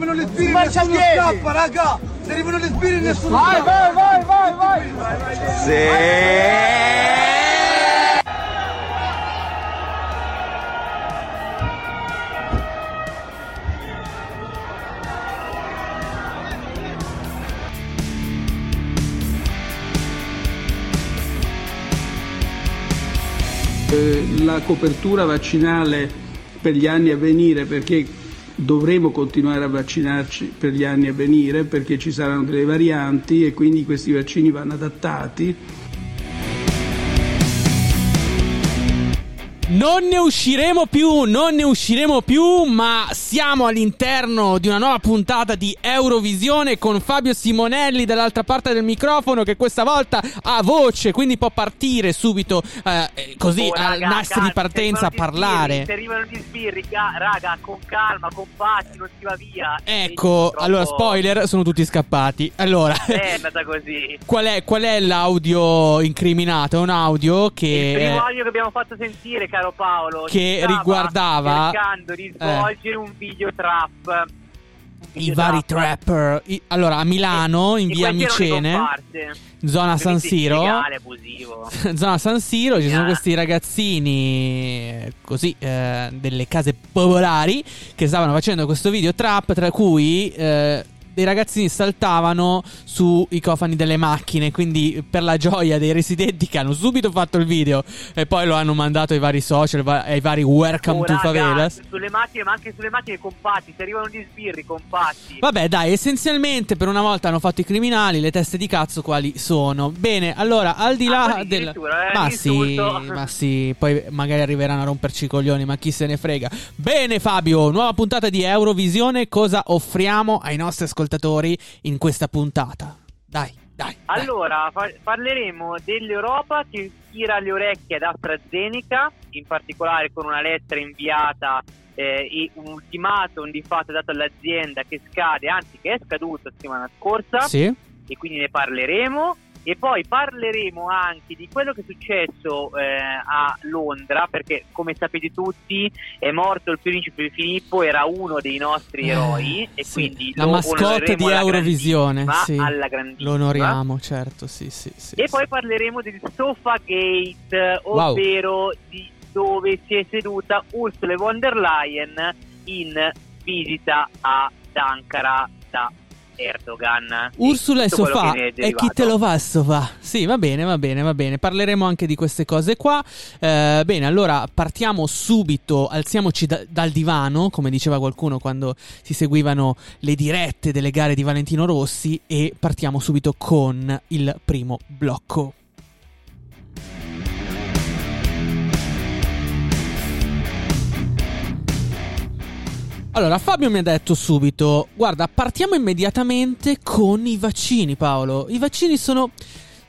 arrivano le spine nessuno scappa, raga! Se arrivano le spine nessuno vai, scappa! Vai, vai, vai, vai! Sì! la copertura vaccinale per gli anni a venire perché dovremo continuare a vaccinarci per gli anni a venire perché ci saranno delle varianti e quindi questi vaccini vanno adattati Non ne usciremo più, non ne usciremo più, ma siamo all'interno di una nuova puntata di Eurovisione con Fabio Simonelli dall'altra parte del microfono che questa volta ha voce, quindi può partire subito eh, così Oh, al raga, nastro calma, di partenza a parlare. Se arrivano gli sbirri, raga, con calma, compatti, non si va via. Ecco, Purtroppo allora spoiler, sono tutti scappati. Allora, È andata così. qual, è, qual è l'audio incriminato? È un audio che... Il primo audio che abbiamo fatto sentire, caro Paolo, Che riguardava- cercando di svolgere un video trap. I vari trap. trapper. I- allora, a Milano, in E via erano le Micene, zona San Siro. Zona San Siro ci sono questi ragazzini eh, così eh, delle case popolari che stavano facendo questo video trap tra cui eh, dei ragazzini saltavano sui cofani delle macchine quindi per la gioia dei residenti che hanno subito fatto il video e poi lo hanno mandato ai vari social ai vari welcome Oh, to raga, favelas Sulle macchine, ma anche sulle macchine compatti. Se arrivano gli sbirri, compatti. Vabbè, dai, essenzialmente per una volta hanno fatto i criminali, le teste di cazzo quali sono. Bene, allora, al di Ah, là così del eh, Ma sì, ma sì, poi magari arriveranno a romperci i coglioni, ma chi se ne frega. Bene, Fabio, nuova puntata di Eurovisione, cosa offriamo ai nostri ascoltatori in questa puntata? Dai, dai. dai. Allora, fa- parleremo dell'Europa che tira le orecchie ad AstraZeneca, in particolare con una lettera inviata eh, e un ultimatum di fatto dato all'azienda che scade, anzi che è scaduto la settimana scorsa, Sì? e quindi ne parleremo. E poi parleremo anche di quello che è successo eh, a Londra, perché come sapete tutti è morto il principe Filippo, era uno dei nostri Eh, eroi e sì. quindi la mascotte di Eurovisione, sì. alla grandissima. Lo onoriamo, certo, sì, sì, sì. E sì. poi parleremo del Sofa Gate, Wow. ovvero di dove si è seduta Ursula von der Leyen in visita ad Ankara da Erdogan. Ursula e sofà e chi te lo fa? Sofà sì va bene va bene va bene. Parleremo anche di queste cose qua. Eh, bene allora partiamo subito alziamoci da- dal divano come diceva qualcuno quando si seguivano le dirette delle gare di Valentino Rossi e partiamo subito con il primo blocco Allora, Fabio mi ha detto subito: Guarda, partiamo immediatamente con i vaccini, Paolo. I vaccini sono.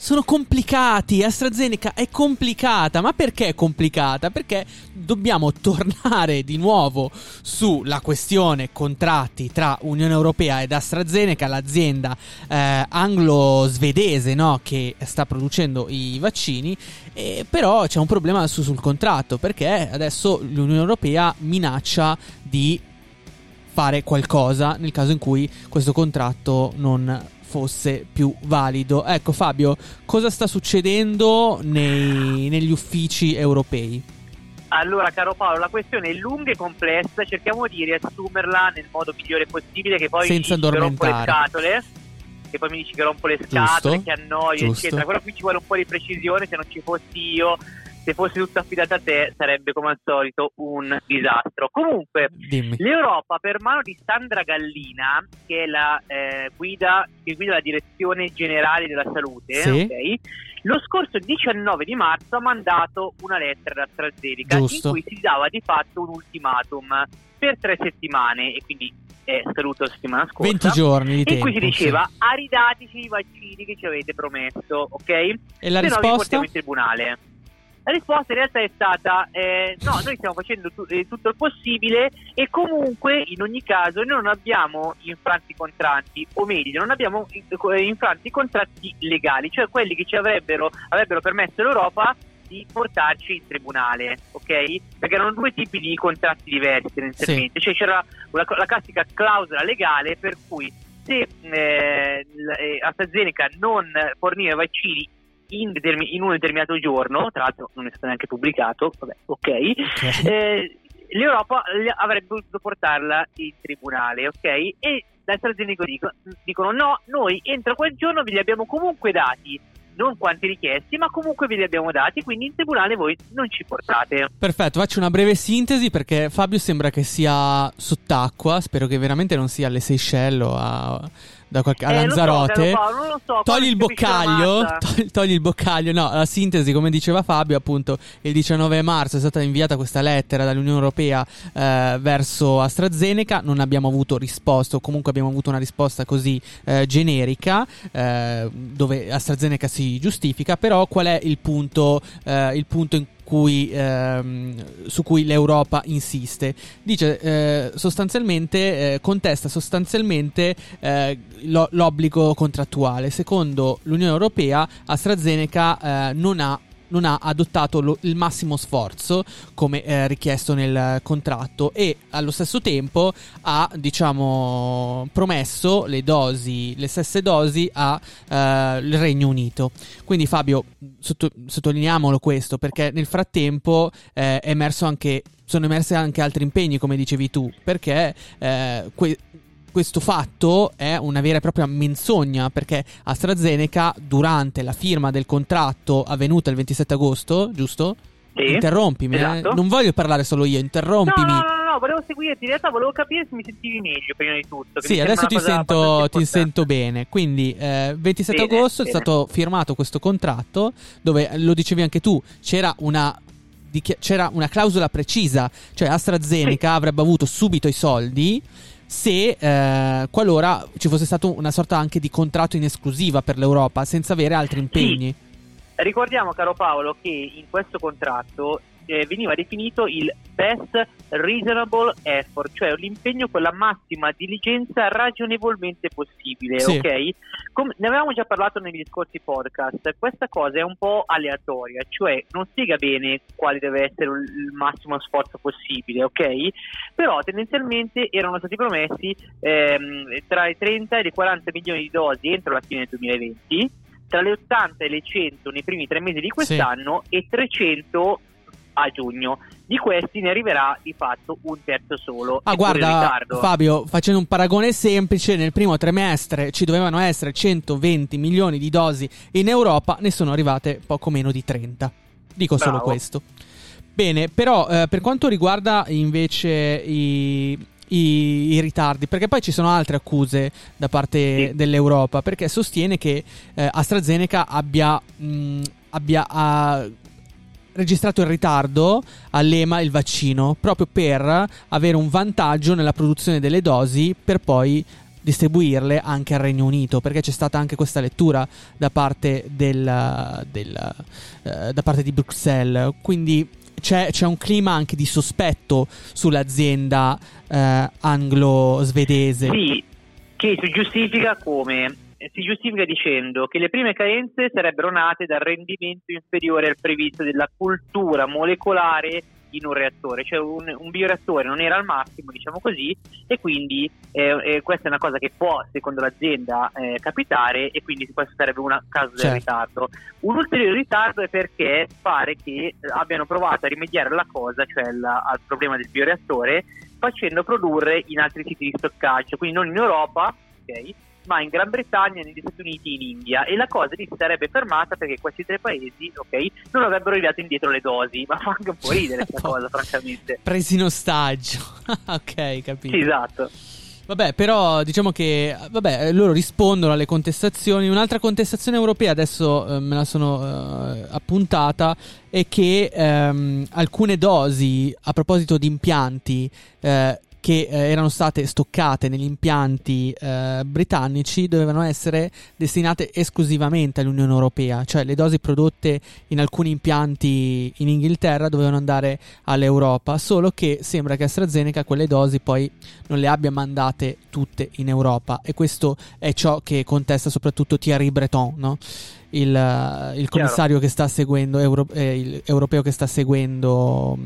Sono complicati, AstraZeneca è complicata, ma perché è complicata? Perché dobbiamo tornare di nuovo sulla questione contratti tra Unione Europea ed AstraZeneca, l'azienda eh, anglo-svedese no, che sta producendo i vaccini, e però c'è un problema su- sul contratto perché adesso l'Unione Europea minaccia di fare qualcosa nel caso in cui questo contratto non fosse più valido. Ecco Fabio, cosa sta succedendo nei- negli uffici europei? Allora, caro Paolo, la questione è lunga e complessa, cerchiamo di riassumerla nel modo migliore possibile, che poi Senza mi dici che rompo le scatole. Che poi mi dici che rompo le scatole, Giusto, che annoio, giusto. eccetera. Però qui ci vuole un po' di precisione, se non ci fossi io, se fosse tutto affidato a te, sarebbe come al solito un disastro. Comunque, Dimmi. L'Europa per mano di Sandra Gallina, che è la eh, guida che guida la direzione generale della salute, Sì. ok? lo scorso 19 di marzo ha mandato una lettera ad AstraZeneca Giusto. in cui si dava di fatto un ultimatum per tre settimane e quindi è scaduto la settimana scorsa 20 giorni di in tempo. cui si sì. diceva aridateci i vaccini che ci avete promesso, ok? E la se no vi risposta? portiamo in tribunale. La risposta in realtà è stata: eh, no, noi stiamo facendo tu- eh, tutto il possibile e comunque in ogni caso noi non abbiamo infranti contratti, o meglio, non abbiamo eh, infranti contratti legali, cioè quelli che ci avrebbero, avrebbero permesso all'Europa di portarci in tribunale, ok? Perché erano due tipi di contratti diversi tendenzialmente, sì. cioè c'era una, la classica clausola legale per cui se eh, eh AstraZeneca non forniva vaccini in, determin- in, un determinato giorno, tra l'altro non è stato neanche pubblicato, vabbè, ok, okay. Eh, l'Europa avrebbe dovuto portarla in tribunale, ok? E da AstraZeneca dicono no, noi entro quel giorno ve li abbiamo comunque dati non quanti richiesti, ma comunque ve li abbiamo dati, quindi in tribunale voi non ci portate. Perfetto, faccio una breve sintesi perché Fabio sembra che sia sott'acqua, spero che veramente non sia alle Seychelles o a da qualche, a eh, Lanzarote. So, lo so, togli il boccaglio. Togli, togli, il boccaglio. No, la sintesi, come diceva Fabio, appunto, il 19 marzo è stata inviata questa lettera dall'Unione Europea eh, verso AstraZeneca. Non abbiamo avuto risposta, o comunque abbiamo avuto una risposta così eh, generica, eh, dove AstraZeneca si giustifica. Però, qual è il punto, eh, il punto in cui, ehm, su cui l'Europa insiste. Dice eh, sostanzialmente, eh, contesta sostanzialmente eh, lo, l'obbligo contrattuale. Secondo l'Unione Europea, AstraZeneca eh, non ha non ha adottato lo, il massimo sforzo come eh, richiesto nel contratto e allo stesso tempo ha diciamo promesso le dosi le stesse dosi al eh, Regno Unito. Quindi Fabio sotto, sottolineiamolo questo perché nel frattempo eh, è emerso anche sono emersi anche altri impegni come dicevi tu perché eh, que- questo fatto è una vera e propria menzogna perché AstraZeneca durante la firma del contratto avvenuta il 27 agosto, giusto? Sì, Interrompimi, eh. esatto. eh? non voglio parlare solo io, interrompimi. No, no, no, no, volevo seguirti, in realtà volevo capire se mi sentivi meglio prima di tutto. Sì, adesso ti sento, ti sento, bene. Quindi, eh, 27 bene, agosto bene. è stato firmato questo contratto dove, lo dicevi anche tu, c'era una c'era una clausola precisa, cioè AstraZeneca sì. avrebbe avuto subito i soldi se eh, qualora ci fosse stato una sorta anche di contratto in esclusiva per l'Europa senza avere altri impegni. Sì. Ricordiamo, caro Paolo, che in questo contratto eh, veniva definito il best reasonable effort, cioè l'impegno con la massima diligenza ragionevolmente possibile, sì. ok? Come, ne avevamo già parlato negli scorsi podcast, questa cosa è un po' aleatoria, cioè non spiega bene quale deve essere il massimo sforzo possibile, ok? Però tendenzialmente erano stati promessi ehm, tra i 30 e i 40 milioni di dosi entro la fine del 2020 tra le 80 e le 100 nei primi tre mesi di quest'anno sì. e 300 a giugno. Di questi ne arriverà di fatto un terzo solo. Ah, guarda, Fabio, facendo un paragone semplice, nel primo trimestre ci dovevano essere 120 milioni di dosi in Europa, ne sono arrivate poco meno di 30. Dico Bravo. solo questo. Bene, però eh, per quanto riguarda invece i, i, i, ritardi, perché poi ci sono altre accuse da parte sì. dell'Europa, perché sostiene che eh, AstraZeneca abbia, mh, abbia a, registrato in ritardo all'EMA il vaccino proprio per avere un vantaggio nella produzione delle dosi per poi distribuirle anche al Regno Unito perché c'è stata anche questa lettura da parte, del, del, uh, da parte di Bruxelles. Quindi c'è, c'è, un clima anche di sospetto sull'azienda uh, anglo-svedese. Sì, che si giustifica come si giustifica dicendo che le prime carenze sarebbero nate dal rendimento inferiore al previsto della cultura molecolare in un reattore, cioè un, un bioreattore non era al massimo, diciamo così, e quindi eh, eh, questa è una cosa che può, secondo l'azienda, eh, capitare e quindi questo sarebbe una causa certo. del ritardo. Un ulteriore ritardo è perché pare che abbiano provato a rimediare alla cosa, cioè la, al problema del bioreattore, facendo produrre in altri siti di stoccaggio, quindi non in Europa, ok? Ma in Gran Bretagna, negli Stati Uniti e in India. E la cosa lì si sarebbe fermata perché questi tre paesi ok, non avrebbero ridato indietro le dosi. Ma fa anche un po' ridere questa cosa francamente. Presi in ostaggio. Ok capito. Sì, esatto. Vabbè, però diciamo che vabbè, loro rispondono alle contestazioni. Un'altra contestazione europea, adesso eh, me la sono eh, appuntata, è che ehm, alcune dosi, a proposito di impianti, eh, che eh, erano state stoccate negli impianti eh, britannici dovevano essere destinate esclusivamente all'Unione Europea, cioè le dosi prodotte in alcuni impianti in Inghilterra dovevano andare all'Europa, solo che sembra che AstraZeneca quelle dosi poi non le abbia mandate tutte in Europa e questo è ciò che contesta soprattutto Thierry Breton, no? Il, il commissario che sta seguendo, euro, eh, il, europeo che sta seguendo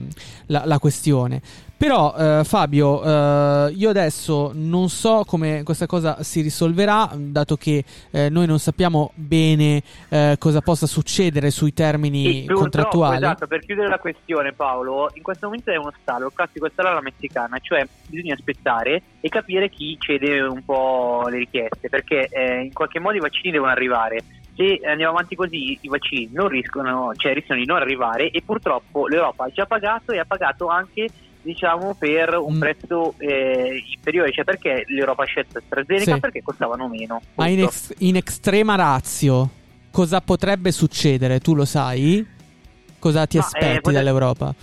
la, la questione. Però eh, Fabio, eh, io adesso non so come questa cosa si risolverà, dato che eh, noi non sappiamo bene eh, cosa possa succedere sui termini contrattuali. Esatto, per chiudere la questione Paolo, in questo momento è uno stallo, il classico stallo alla messicana, cioè bisogna aspettare e capire chi cede un po' le richieste, perché eh, in qualche modo i vaccini devono arrivare se andiamo avanti così i vaccini non rischiano, cioè rischiano di non arrivare e purtroppo l'Europa ha già pagato e ha pagato anche diciamo per un mm. prezzo eh, inferiore, cioè perché l'Europa ha scelto AstraZeneca? Sì. Perché costavano meno. Ma in, ex- in, estrema razio cosa potrebbe succedere? Tu lo sai? Cosa ti no, aspetti eh, potrebbe... dall'Europa?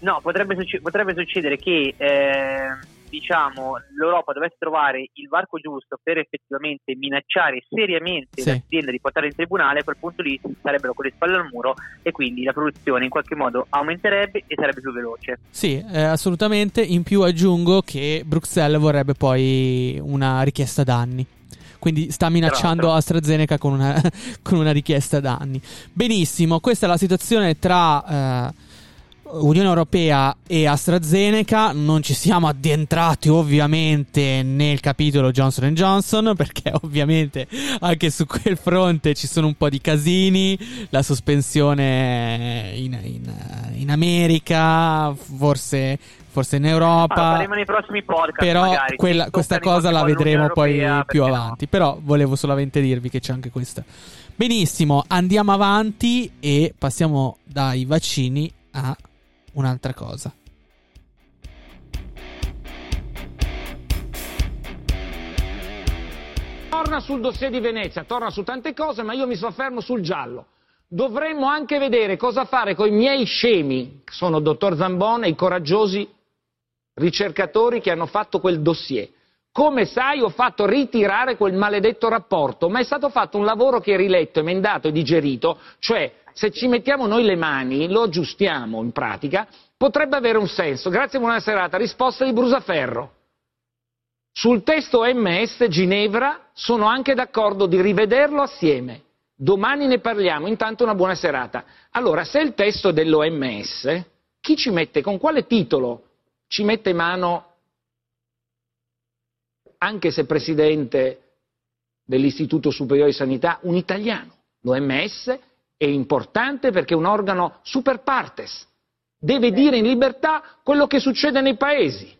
No, potrebbe, succe- potrebbe succedere che eh, diciamo, l'Europa dovesse trovare il varco giusto per effettivamente minacciare seriamente sì. l'azienda di portare in tribunale, a quel punto lì sarebbero con le spalle al muro e quindi la produzione in qualche modo aumenterebbe e sarebbe più veloce. Sì, eh, assolutamente. In più aggiungo che Bruxelles vorrebbe poi una richiesta danni quindi sta minacciando AstraZeneca con una, con una richiesta danni. Benissimo, questa è la situazione tra eh, Unione Europea e AstraZeneca non ci siamo addentrati ovviamente nel capitolo Johnson Johnson perché ovviamente anche su quel fronte ci sono un po' di casini, la sospensione in, in, in America, forse, forse in Europa. Faremo nei prossimi podcast. Però quella, questa cosa la vedremo poi più avanti. No? Però volevo solamente dirvi che c'è anche questa. Benissimo, andiamo avanti e passiamo dai vaccini a un'altra cosa. Torna sul dossier di Venezia, torna su tante cose, ma io mi soffermo sul giallo. Dovremmo anche vedere cosa fare con i miei scemi, che sono il dottor Zambon e i coraggiosi ricercatori che hanno fatto quel dossier. Come sai ho fatto ritirare quel maledetto rapporto, ma è stato fatto un lavoro che è riletto, emendato e digerito, cioè se ci mettiamo noi le mani, lo aggiustiamo in pratica, potrebbe avere un senso. Grazie, buona serata. Risposta di Brusaferro. Sul testo MS Ginevra sono anche d'accordo di rivederlo assieme. Domani ne parliamo, intanto una buona serata. Allora, se il testo dell'OMS, chi ci mette, con quale titolo ci mette mano, anche se presidente dell'Istituto Superiore di Sanità, un italiano? L'OMS è importante perché è un organo super partes, deve dire in libertà quello che succede nei paesi.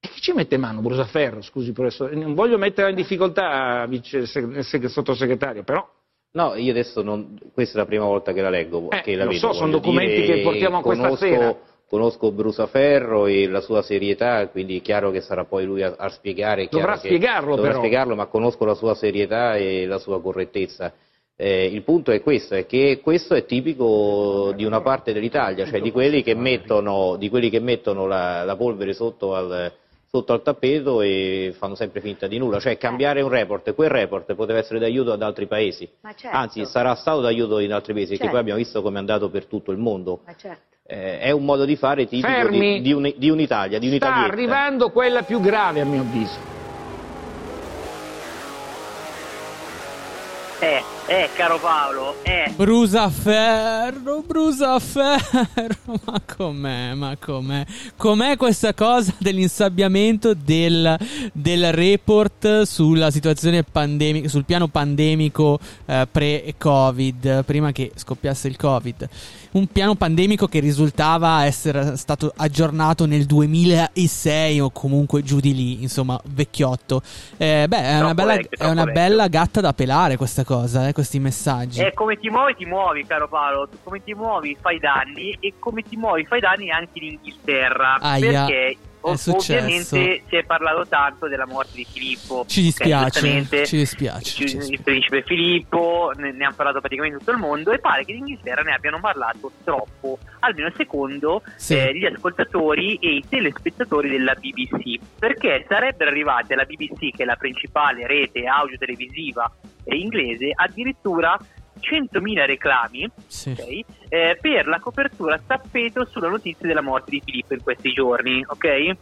E chi ci mette mano, Brusaferro? Scusi, professore, non voglio mettere in difficoltà vice sottosegretario, però... No, io adesso non, questa è la prima volta che la leggo, eh, che la lo vedo. so, sono documenti dire, che portiamo a questa sera. Conosco Brusaferro e la sua serietà, quindi è chiaro che sarà poi lui a, a spiegare. Dovrà spiegarlo dovrà però. spiegarlo, ma conosco la sua serietà e la sua correttezza. Eh, il punto è questo, è che questo è tipico di una parte dell'Italia, cioè di quelli che mettono, quelli che mettono la, la, polvere sotto al, sotto al, tappeto e fanno sempre finta di nulla, cioè cambiare un report, quel report poteva essere d'aiuto ad altri paesi, certo. anzi sarà stato d'aiuto in altri paesi, certo. perché poi abbiamo visto come è andato per tutto il mondo. Certo. Eh, è un modo di fare tipico di, di, un, di, un'Italia, di Sta arrivando quella più grave a mio avviso. Eh, eh, caro Paolo, eh. Brusaferro, Brusaferro. Ma com'è, ma com'è? Com'è questa cosa dell'insabbiamento del, del report sulla situazione pandemica, sul piano pandemico eh, pre-Covid, prima che scoppiasse il Covid? Un piano pandemico che risultava essere stato aggiornato nel 2006 o comunque giù di lì, insomma, vecchiotto. Eh, beh, è una, bella, vecchio, è una bella gatta da pelare questa cosa, eh, questi messaggi. E come ti muovi, ti muovi, caro Paolo. Come ti muovi, fai danni. E come ti muovi, fai danni anche in Inghilterra. Aia. Perché ovviamente si è parlato tanto della morte di Filippo. Ci dispiace, ci dispiace. Il, il principe Filippo, ne, ne hanno parlato praticamente tutto il mondo e pare che in Inghilterra ne abbiano parlato troppo, almeno secondo sì. eh, gli ascoltatori e i telespettatori della BBC, perché sarebbero arrivati alla BBC, che è la principale rete audio televisiva inglese, addirittura 100.000 reclami sì. okay, eh, per la copertura a tappeto sulla notizia della morte di Filippo in questi giorni, ok?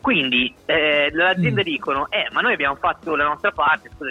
Quindi eh, l'azienda mm. dicono, eh, ma noi abbiamo fatto la nostra parte, scusa,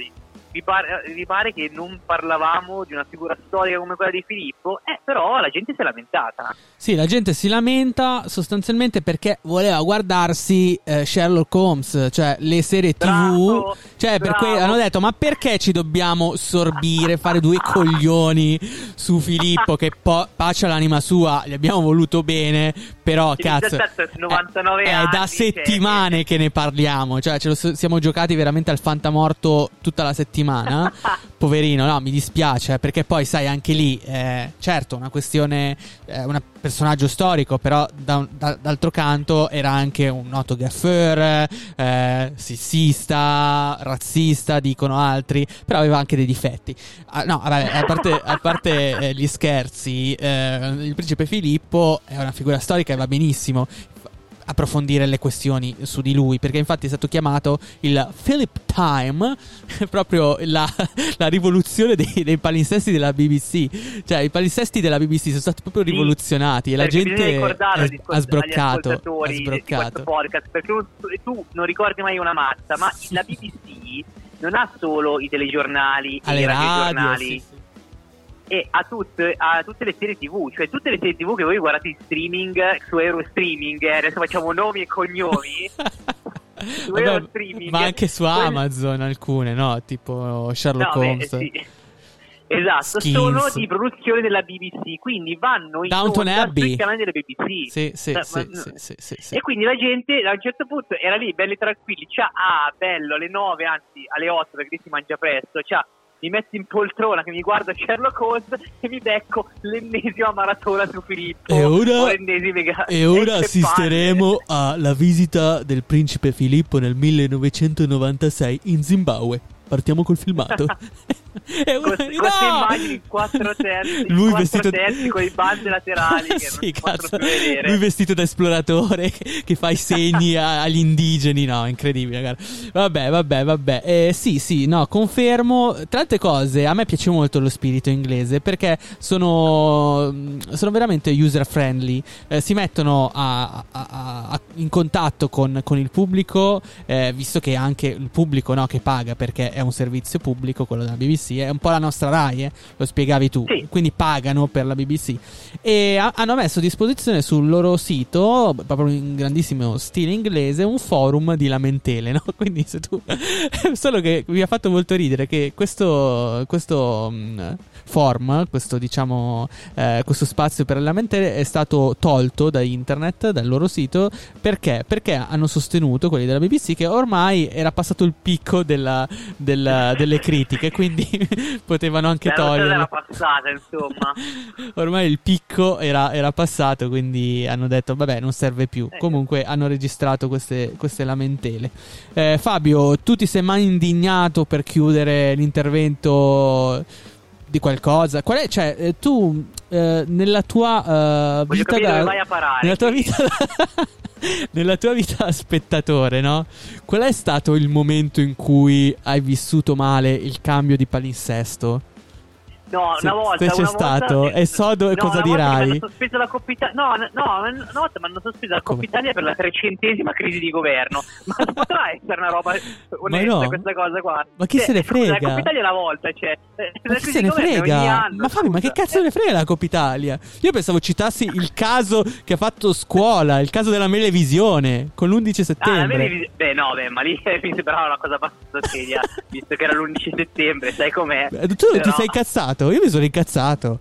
vi pare, vi pare, che non parlavamo di una figura storica come quella di Filippo? Eh, però la gente si è lamentata. Sì, la gente si lamenta sostanzialmente perché voleva guardarsi eh, Sherlock Holmes, cioè le serie TV. Bravo, cioè, per que- hanno detto: Ma perché ci dobbiamo sorbire, fare due coglioni su Filippo? Che po- pace all'anima sua, gli abbiamo voluto bene. Però, Il cazzo, 17 99 è, è anni, da cioè, settimane che ne parliamo. Cioè, ce lo siamo giocati veramente al fantamorto tutta la settimana. Poverino, no, mi dispiace. eh, Perché poi, sai, anche lì, eh, certo, una questione, eh, un personaggio storico, però da da- d'altro canto era anche un noto gaffeur, eh, sessista, razzista, dicono altri, però aveva anche dei difetti. Ah, no, vabbè, a parte, a parte, eh, gli scherzi, eh, il principe Filippo è una figura storica e va benissimo approfondire le questioni su di lui perché infatti è stato chiamato il Philip Time proprio la, la rivoluzione dei, dei palinsesti della BBC cioè i palinsesti della BBC sono stati proprio Sì, rivoluzionati e la gente ascolt- ha sbroccato ha sbroccato podcast, perché tu, non ricordi mai una mazza, ma la BBC non ha solo i telegiornali alle i radio radiogiornali sì, sì. E a tutte, a tutte le serie tv, cioè tutte le serie tv che voi guardate in streaming su Eurostreaming, eh, adesso facciamo nomi e cognomi. Su Vabbè, Eurostreaming. ma anche su Amazon alcune no tipo Sherlock No, beh, Holmes sì. Esatto, Skins. sono di produzione della BBC, quindi vanno in Downton Abbey. sui canali della BBC. sì sì Cioè, sì, ma- sì. E quindi la gente a un certo punto era lì, belli tranquilli, ciao, ah, bello, alle 9, anzi alle 8 perché si mangia presto, ciao, mi metto in poltrona che mi guardo Sherlock Holmes e mi becco l'ennesima maratona su Filippo. E ora- E ora assisteremo alla visita del principe Filippo nel 1996 in Zimbabwe. Partiamo col filmato. È una- queste no! immagini in quattro terzi, Lui quattro vestito terzi con i bande laterali sì. Lui vestito da esploratore che, che fa i segni a- agli indigeni. No, incredibile, guarda. Vabbè, vabbè, vabbè. Eh, sì, sì, no, confermo. Tra altre cose, a me piace molto lo spirito inglese perché sono, sono veramente user friendly. Eh, si mettono a- a- in contatto con, con il pubblico, eh, visto che anche il pubblico no, che paga perché è un servizio pubblico, quello della BBC, è un po' la nostra Rai, eh, lo spiegavi tu. Sì. Quindi pagano per la BBC e ha- hanno messo a disposizione sul loro sito, proprio in grandissimo stile inglese, un forum di lamentele. No? Quindi se tu. Solo che mi ha fatto molto ridere che questo, questo mh, form, questo diciamo, eh, questo spazio per le lamentele è stato tolto da internet, dal loro sito. Perché? Perché hanno sostenuto quelli della BBC che ormai era passato il picco della- della- delle critiche, quindi potevano anche La rosa toglierlo. era passata, insomma. Ormai il picco era, era passato, quindi hanno detto: Vabbè, non serve più. Eh. Comunque hanno registrato queste, queste lamentele. Eh, Fabio, tu ti sei mai indignato per chiudere l'intervento di qualcosa? Qual è, cioè, eh, tu eh, nella tua eh, vita da, vai a parare. nella tua vita nella tua vita da spettatore, no? Qual è stato il momento in cui hai vissuto male il cambio di palinsesto? No, Se- una volta. se c'è una volta- stato, e so do- no, cosa dirai. Hanno sospeso la Coppa Italia. No, no, no, una volta mi hanno sospeso la Come? Coppa Italia per la trecentesima crisi di governo. Ma non potrà essere una roba onesta no. questa cosa qua. Ma chi Cioè, se ne frega? La Coppa Italia una volta, cioè. eh, Ma chi se ne frega? Ma Fabio, ma che cazzo ne frega la Coppa Italia? Io pensavo citassi il caso che ha fatto scuola, il caso della Melevisione con l'11 Ah, settembre. Melevis- beh, no, beh, ma lì mi sembrava una cosa abbastanza seria, visto che era l'11 settembre, sai com'è? Tu ti Però- sei incazzato? Io mi sono incazzato.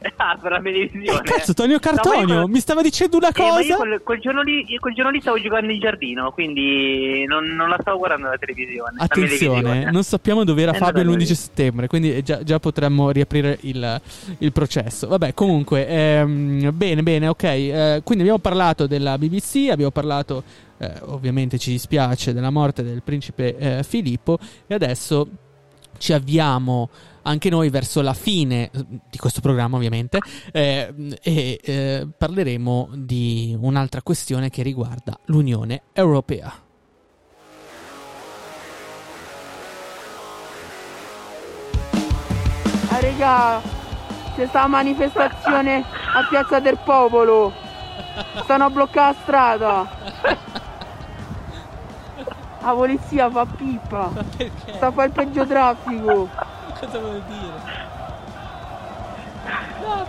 Ah, per la televisione. Eh, cazzo, Tonio Cartonio No, mi stava dicendo una Eh, cosa. quel, quel giorno lì, quel giorno lì stavo giocando in giardino, quindi non, non la stavo guardando la televisione. la Attenzione, televisione. non sappiamo dove era È Fabio andata l'11 così. settembre, quindi già, già potremmo riaprire il, il processo. Vabbè, comunque, ehm, bene, bene, ok. eh, quindi abbiamo parlato della BBC, abbiamo parlato, eh, ovviamente ci dispiace, della morte del principe eh, Filippo e adesso ci avviamo anche noi verso la fine eh, di questo programma, ovviamente, eh, e eh, parleremo di un'altra questione che riguarda l'Unione Europea. Ah, raga, c'è sta manifestazione a Piazza del Popolo. Stanno a bloccare la strada. La polizia fa pippa. Sta a fare il peggio traffico. Cosa vuol dire?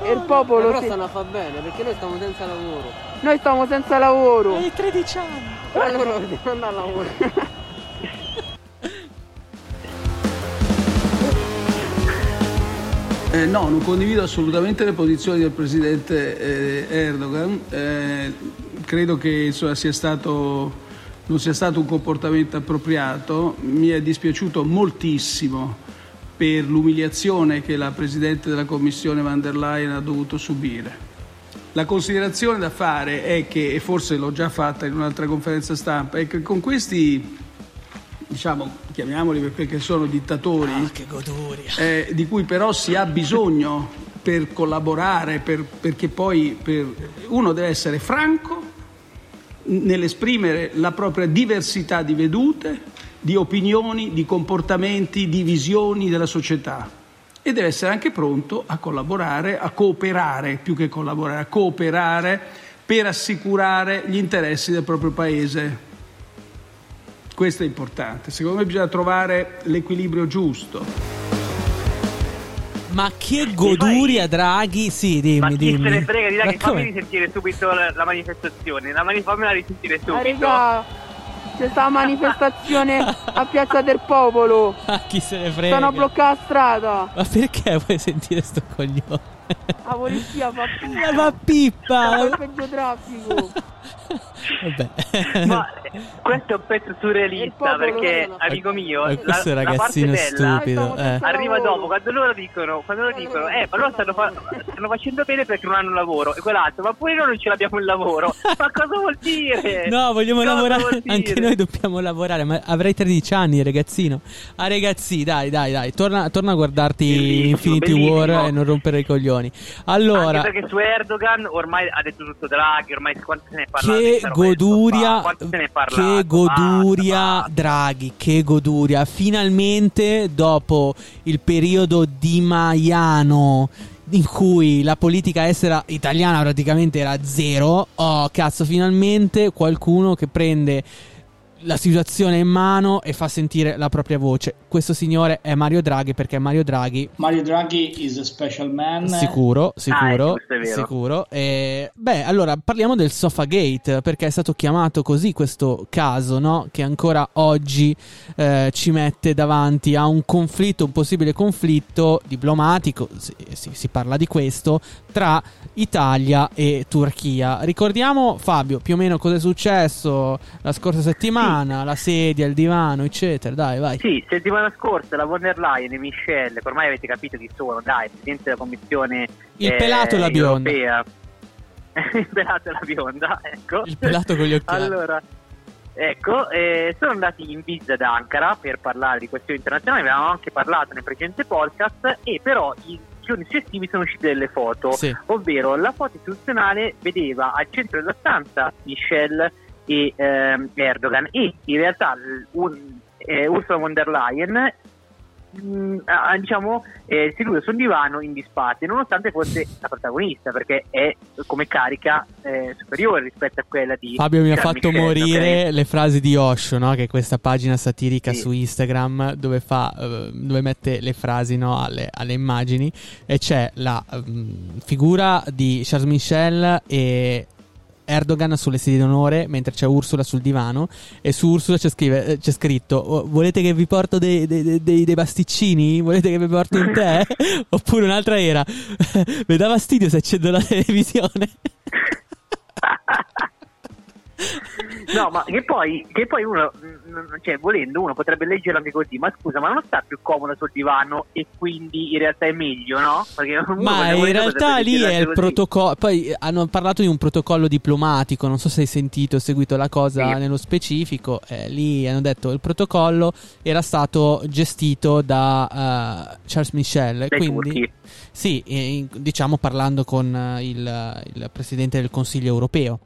E il popolo. Però se- stanno a fa bene perché noi stiamo senza lavoro. Noi stiamo senza lavoro. Hai 13 anni. Però loro devono andare a lavorare. Eh, no, non condivido assolutamente le posizioni del presidente eh, Erdogan. Eh, credo che insomma, sia stato, non sia stato un comportamento appropriato. Mi è dispiaciuto moltissimo per l'umiliazione che la Presidente della Commissione van der Leyen ha dovuto subire. La considerazione da fare è che, e forse l'ho già fatta in un'altra conferenza stampa, è che con questi, diciamo, chiamiamoli per quel che sono dittatori, Ah, eh, di cui però si ha bisogno per collaborare, per- perché poi per- uno deve essere franco nell'esprimere la propria diversità di vedute, di opinioni, di comportamenti, di visioni della società e deve essere anche pronto a collaborare, a cooperare, più che collaborare, a cooperare per assicurare gli interessi del proprio paese. Questo è importante. Secondo me bisogna trovare l'equilibrio giusto. Ma che goduria, Draghi. Sì, dimmi, Ma chi dimmi. se ne frega di Draghi, fammi risentire subito la, la manifestazione. La mani- fammela risentire subito. raga, c'è stata manifestazione a Piazza del Popolo. Ma chi se ne frega? Stanno a bloccare la strada. Ma perché vuoi sentire sto coglione? La polizia fa pippa. Ma Sta a pippa! fare il peggio traffico. Vabbè. Ma questo è un pezzo surrealista perché, amico mio, Ma questo la, la ragazzino bella stupido. Eh. arriva dopo quando loro dicono, quando loro dicono, eh, ma loro stanno, fa- stanno facendo bene perché non hanno lavoro. E quell'altro, ma pure noi non ce l'abbiamo il lavoro. Ma cosa vuol dire? No, vogliamo Cosa lavorare. Anche noi dobbiamo lavorare. Ma avrei 13 anni, ragazzino. Ah, ragazzi, dai, dai, dai. Torna, torna a guardarti Bellissimo, Infinity bellissimo. War e non rompere i coglioni. Allora, Anche perché su Erdogan ormai ha detto tutto Draghi, ormai quanto se ne è parlato di che goduria. parlato, Che goduria, basta. Draghi. Che goduria. Finalmente, dopo il periodo di Maiano. In cui la politica estera italiana praticamente era zero. Oh, cazzo, finalmente qualcuno che prende la situazione in mano e fa sentire la propria voce. Questo signore è Mario Draghi perché Mario Draghi Mario Draghi is a special man. Sicuro, sicuro, Ah, giusto, è vero. sicuro. E, beh, allora parliamo del Sofagate perché è stato chiamato così questo caso, no? Che ancora oggi eh, ci mette davanti a un conflitto, un possibile conflitto diplomatico, si, si- si parla di questo, tra Italia e Turchia. Ricordiamo, Fabio, più o meno cosa è successo la scorsa settimana, la sedia, il divano, eccetera. Dai, vai. Sì, settimana scorsa la von der Leyen e Michel, che ormai avete capito chi sono, dai, presidente della commissione Il eh, pelato e la bionda. europea. il pelato e la bionda, ecco. Il pelato con gli occhiali. allora, ecco, eh, sono andati in visita ad Ankara per parlare di questioni internazionali, ne avevamo anche parlato nel precedente podcast, e però i giorni successivi sono uscite delle foto, Sì. ovvero la foto istituzionale vedeva al centro della stanza Michel e ehm, Erdogan e in realtà un- eh, Ursula von der Leyen mh, ah, diciamo eh, seduta sul divano in disparte nonostante fosse la protagonista perché è come carica eh, superiore rispetto a quella di Fabio mi ha fatto Michel, morire ok? le frasi di Osho, no? che è questa pagina satirica Sì. su Instagram dove, fa, eh, dove mette le frasi no? alle, alle immagini e c'è la mm, figura di Charles Michel e Erdogan sulle sedie d'onore mentre c'è Ursula sul divano e su Ursula c'è, scrive- eh, c'è scritto "Oh, volete che vi porto dei, dei- dei- dei pasticcini? Volete che vi porto un tè? Oppure un'altra era mi dà fastidio se accendo la televisione No, ma che poi, che poi uno, mh, cioè, volendo, uno potrebbe leggerlo anche così, ma scusa, ma non sta più comoda sul divano e quindi in realtà è meglio, no? Perché Ma in realtà lì è il protocollo. Poi hanno parlato di un protocollo diplomatico. Non so se hai sentito, hai seguito la cosa Sì. nello specifico. Eh, lì hanno detto che il protocollo era stato gestito da eh, Charles Michel. Dai quindi, turchi. sì, eh, in- diciamo parlando con eh, il, il presidente del Consiglio europeo.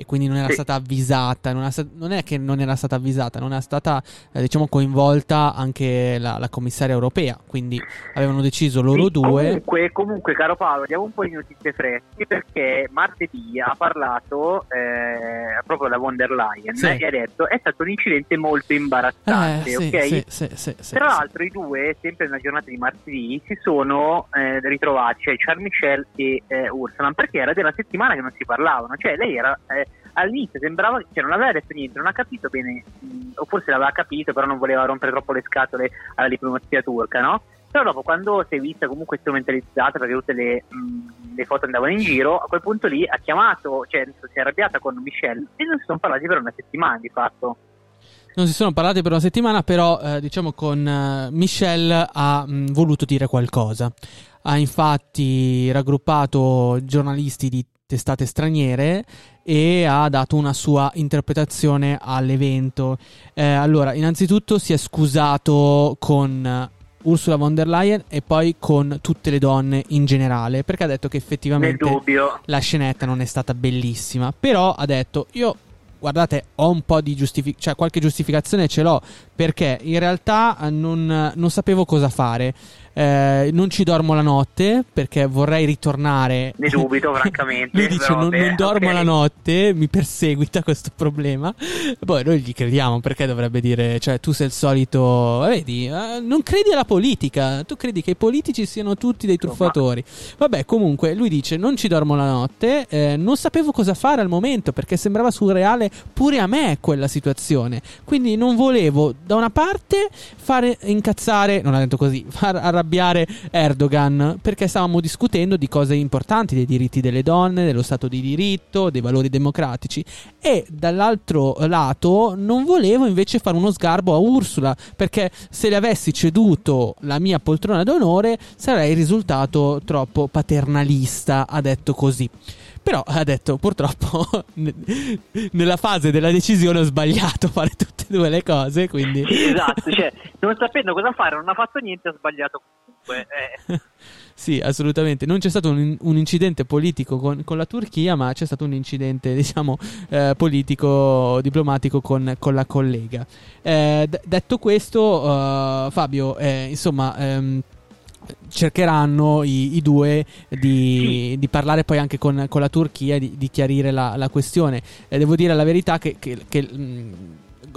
E quindi non era Sì. stata avvisata. Non, sta- non è che non era stata avvisata, non era stata eh, diciamo coinvolta anche la, la commissaria europea. Quindi avevano deciso loro Sì, due. Comunque, comunque, caro Paolo, diamo un po' di notizie fresche perché martedì ha parlato eh, proprio la von der Leyen Sì. e ha detto è stato un incidente molto imbarazzante, Eh, ok? Tra l'altro i due, sempre nella giornata di martedì, si sono eh, ritrovati, cioè Charles Michel e eh, Ursula, perché era della settimana che non si parlavano, cioè lei era eh, all'inizio sembrava, cioè non aveva detto niente, non ha capito bene, mh, o forse l'aveva capito, però non voleva rompere troppo le scatole alla diplomazia turca, no? Però dopo quando si è vista comunque strumentalizzata perché tutte le, mh, le foto andavano in giro, a quel punto lì ha chiamato, cioè si è arrabbiata con Michel e non si sono parlati per una settimana di fatto. Non si sono parlati per una settimana, però eh, diciamo con eh, Michel ha mh, voluto dire qualcosa. Ha infatti raggruppato giornalisti di testate straniere e ha dato una sua interpretazione all'evento. Eh, allora, innanzitutto si è scusato con eh, Ursula von der Leyen e poi con tutte le donne in generale, perché ha detto che effettivamente la scenetta non è stata bellissima. Però ha detto: Io, guardate, ho un po' di giustificazione, cioè qualche giustificazione ce l'ho. Perché in realtà eh, non, non sapevo cosa fare. Eh, non ci dormo la notte perché vorrei ritornare. Ne dubito, francamente. Lui dice: non, non dormo ok. la notte, mi perseguita questo problema. Poi noi gli crediamo perché dovrebbe dire: Cioè, tu sei il solito. Vedi, eh, non credi alla politica. Tu credi che i politici siano tutti dei truffatori. Vabbè, comunque, lui dice: Non ci dormo la notte. eh, non sapevo cosa fare al momento perché sembrava surreale pure a me quella situazione. Quindi non volevo, da una parte, fare incazzare, non ha detto così, far arrabbiare Erdogan perché stavamo discutendo di cose importanti, dei diritti delle donne, dello Stato di diritto, dei valori democratici. E dall'altro lato, non volevo invece fare uno sgarbo a Ursula perché se le avessi ceduto la mia poltrona d'onore sarei risultato troppo paternalista, ha detto così. Però ha detto purtroppo ne- nella fase della decisione ho sbagliato a fare tutte e due le cose, quindi esatto, cioè, non sapendo cosa fare, non ha fatto niente, ha sbagliato comunque. eh. sì, assolutamente. Non c'è stato un, un incidente politico con, con la Turchia, ma c'è stato un incidente, diciamo, eh, politico, diplomatico con, con la collega. Eh, d- detto questo, eh, Fabio, eh, insomma... ehm, cercheranno i, i due di, di parlare poi anche con, con la Turchia e di, di chiarire la, la questione. E devo dire la verità che, che- che, mh,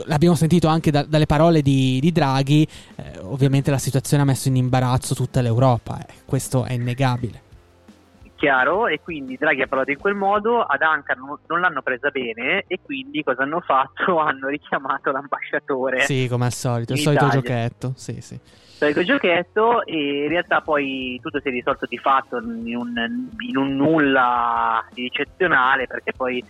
l'abbiamo sentito anche da- dalle parole di, di Draghi, eh, ovviamente la situazione ha messo in imbarazzo tutta l'Europa, eh, questo è innegabile. Chiaro, e quindi Draghi ha parlato in quel modo, ad Ankara non, non l'hanno presa bene e quindi cosa hanno fatto? Hanno richiamato l'ambasciatore. Sì, come al solito, il solito Italia. giochetto. Sì, sì. solito giochetto e in realtà poi tutto si è risolto di fatto in un, in un nulla di eccezionale perché poi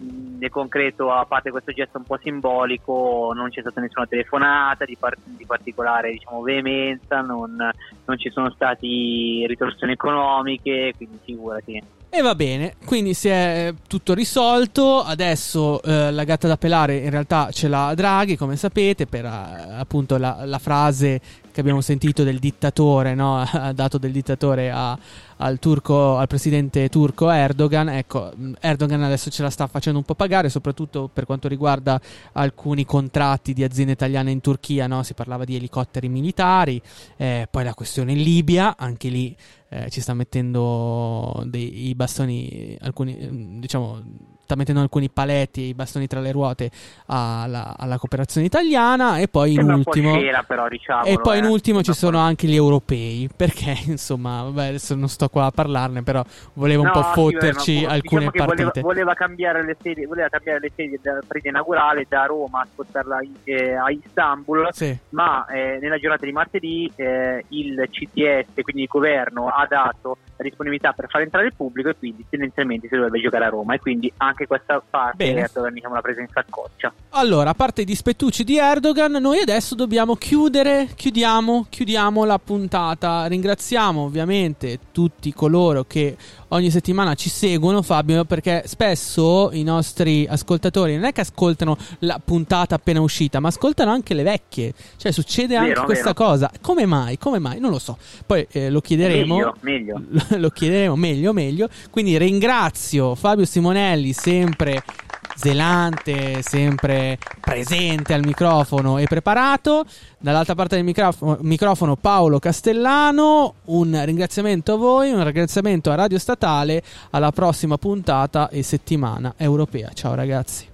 nel concreto a parte questo gesto un po' simbolico non c'è stata nessuna telefonata di, par- di particolare diciamo, veemenza non, non ci sono stati ritorsioni economiche quindi figurati E va bene, quindi si è tutto risolto. Adesso eh, la gatta da pelare in realtà ce l'ha Draghi, come sapete, per eh, appunto la, la frase che abbiamo sentito del dittatore, no? dato del dittatore a- al, turco, al presidente turco Erdogan. Ecco, Erdogan adesso ce la sta facendo un po' pagare, soprattutto per quanto riguarda alcuni contratti di aziende italiane in Turchia. no? Si parlava di elicotteri militari, eh, poi la questione in Libia, anche lì eh, ci sta mettendo dei bastoni, alcuni, ehm, diciamo, sta mettendo alcuni paletti i bastoni tra le ruote alla, alla cooperazione italiana. E poi in un ultimo. però, diciamolo, e poi in eh. ultimo ci sono anche gli europei. Perché, insomma, vabbè, adesso non sto qua a parlarne, però volevo un No, po' sì, fotterci ma alcune diciamo partite. Voleva, voleva cambiare le sedi, voleva cambiare le sedi della partita inaugurale da Roma a spostarla eh, a Istanbul, Sì. ma eh, nella giornata di martedì eh, il CTS, quindi il governo, ha dato la disponibilità per far entrare il pubblico e quindi tendenzialmente si dovrebbe giocare a Roma e quindi anche questa parte Bene. Erdogan diciamo, l'ha presa in saccoccia. Allora, a parte i dispettucci di Erdogan, noi adesso dobbiamo chiudere, chiudiamo, chiudiamo la puntata. Ringraziamo ovviamente tutti coloro che ogni settimana ci seguono, Fabio, perché spesso i nostri ascoltatori non è che ascoltano la puntata appena uscita, ma ascoltano anche le vecchie. Cioè, succede anche Vero, questa vero. cosa. Come mai? Come mai? Non lo so. Poi eh, lo chiederemo. Meglio, lo chiederemo meglio, meglio. Quindi ringrazio Fabio Simonelli, sempre zelante, sempre presente al microfono e preparato. Dall'altra parte del microfono, microfono Paolo Castellano. Un ringraziamento a voi, un ringraziamento a Radio Statale. Alla prossima puntata e settimana europea. Ciao ragazzi.